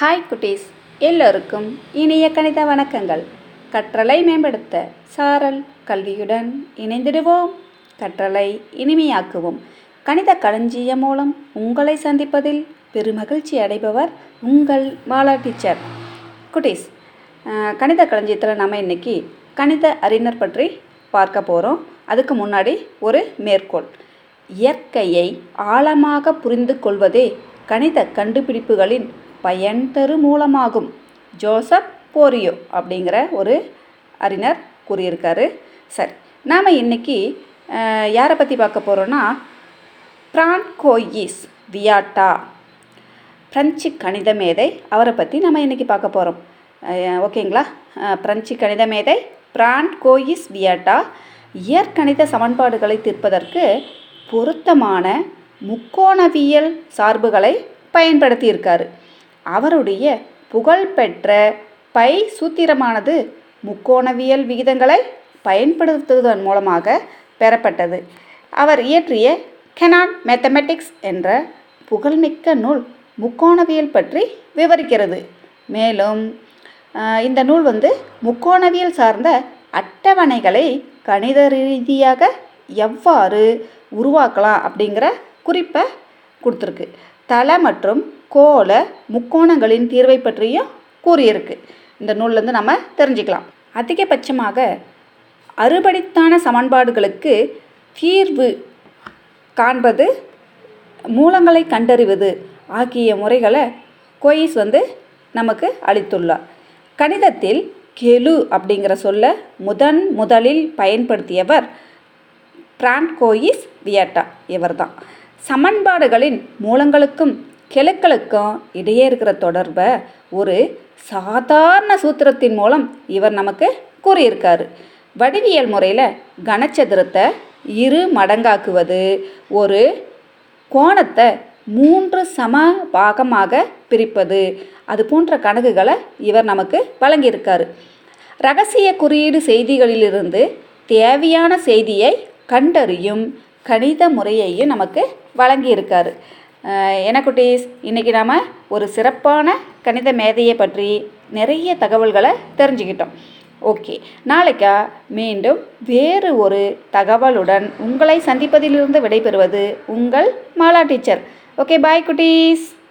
Hi குட்டீஸ் எல்லோருக்கும் இனிய கணித வணக்கங்கள். கற்றலை மேம்படுத்த சாரல் கல்வியுடன் இணைந்திடுவோம். கற்றலை இனிமையாக்குவோம். கணித களஞ்சியம் மூலம் உங்களை சந்திப்பதில் பெருமகிழ்ச்சி அடைபவர் உங்கள் மாலா டீச்சர். குட்டீஸ் கணித களஞ்சியத்தில் நம்ம இன்னைக்கு கணித அறிஞர் பற்றி பார்க்க போகிறோம் அதுக்கு முன்னாடி ஒரு மேற்கோள். இயற்கையை ஆழமாக புரிந்து கொள்வதே கணித கண்டுபிடிப்புகளின் பயன் தரு மூலமாகும். ஜோசப் போரியோ அப்படிங்கிற ஒரு அறிஞர் கூறியிருக்காரு. சரி நாம் இன்னைக்கு யாரை பற்றி பார்க்க போகிறோன்னா பிரான்கோயிஸ் வியாட்டா பிரெஞ்சு கணித மேதை அவரை பற்றி நம்ம இன்றைக்கி பார்க்க போகிறோம் ஓகேங்களா? பிரெஞ்சு கணித மேதை பிரான்கோயிஸ் கோயிஸ் வியாட்டா இயற்கணித சமன்பாடுகளை தீர்ப்பதற்கு பொருத்தமான முக்கோணவியல் சார்புகளை பயன்படுத்தியிருக்காரு. அவருடைய புகழ்பெற்ற பை சூத்திரமானது முக்கோணவியல் விகிதங்களை பயன்படுத்துவதன் மூலமாக பெறப்பட்டது. அவர் இயற்றிய கெனான் மேத்தமெட்டிக்ஸ் என்ற புகழ்மிக்க நூல் முக்கோணவியல் பற்றி விவரிக்கிறது. மேலும் இந்த நூல் வந்து முக்கோணவியல் சார்ந்த அட்டவணைகளை கணித ரீதியாக எவ்வாறு உருவாக்கலாம் அப்படிங்கிற குறிப்பை கொடுத்துருக்கு. தலை மற்றும் கோல முக்கோணங்களின் தீர்வை பற்றியும் கூறியிருக்கு. இந்த நூல்லேருந்து நம்ம தெரிஞ்சுக்கலாம். அதிகபட்சமாக அறுபடித்தான சமன்பாடுகளுக்கு தீர்வு காண்பது மூலங்களை கண்டறிவது ஆகிய முறைகளை கோயிஸ் வந்து நமக்கு அளித்துள்ளார். கணிதத்தில் கெலு அப்படிங்கிற சொல்ல முதன் முதலில் பயன்படுத்தியவர் பிரான்கோயிஸ் வியட்டா. இவர்தான். சமன்பாடுகளின் மூலங்களுக்கும் கெழுக்களுக்கும் இடையே இருக்கிற தொடர்பை ஒரு சாதாரண சூத்திரத்தின் மூலம் இவர் நமக்கு கூறியிருக்காரு. வடிவியல் முறையில் கனச்சதுரத்தை இரு மடங்காக்குவது ஒரு கோணத்தை மூன்று சம பாகமாக பிரிப்பது அது போன்ற கணக்குகளை இவர் நமக்கு வழங்கியிருக்காரு. ரகசிய குறியீடு செய்திகளிலிருந்து தேவையான செய்தியை கண்டறியும் கணித முறையையும் நமக்கு வழங்கியிருக்காரு. அஹ் என்ன குட்டீஸ் இன்றைக்கி நாம் ஒரு சிறப்பான கணித மேதையை பற்றி நிறைய தகவல்களை தெரிஞ்சுக்கிட்டோம். ஓகே நாளைக்கா மீண்டும் வேறு ஒரு தகவலுடன் உங்களை சந்திப்பதிலிருந்து விடைபெறுவது உங்கள் மாலா டீச்சர். ஓகே பாய் குட்டீஸ்.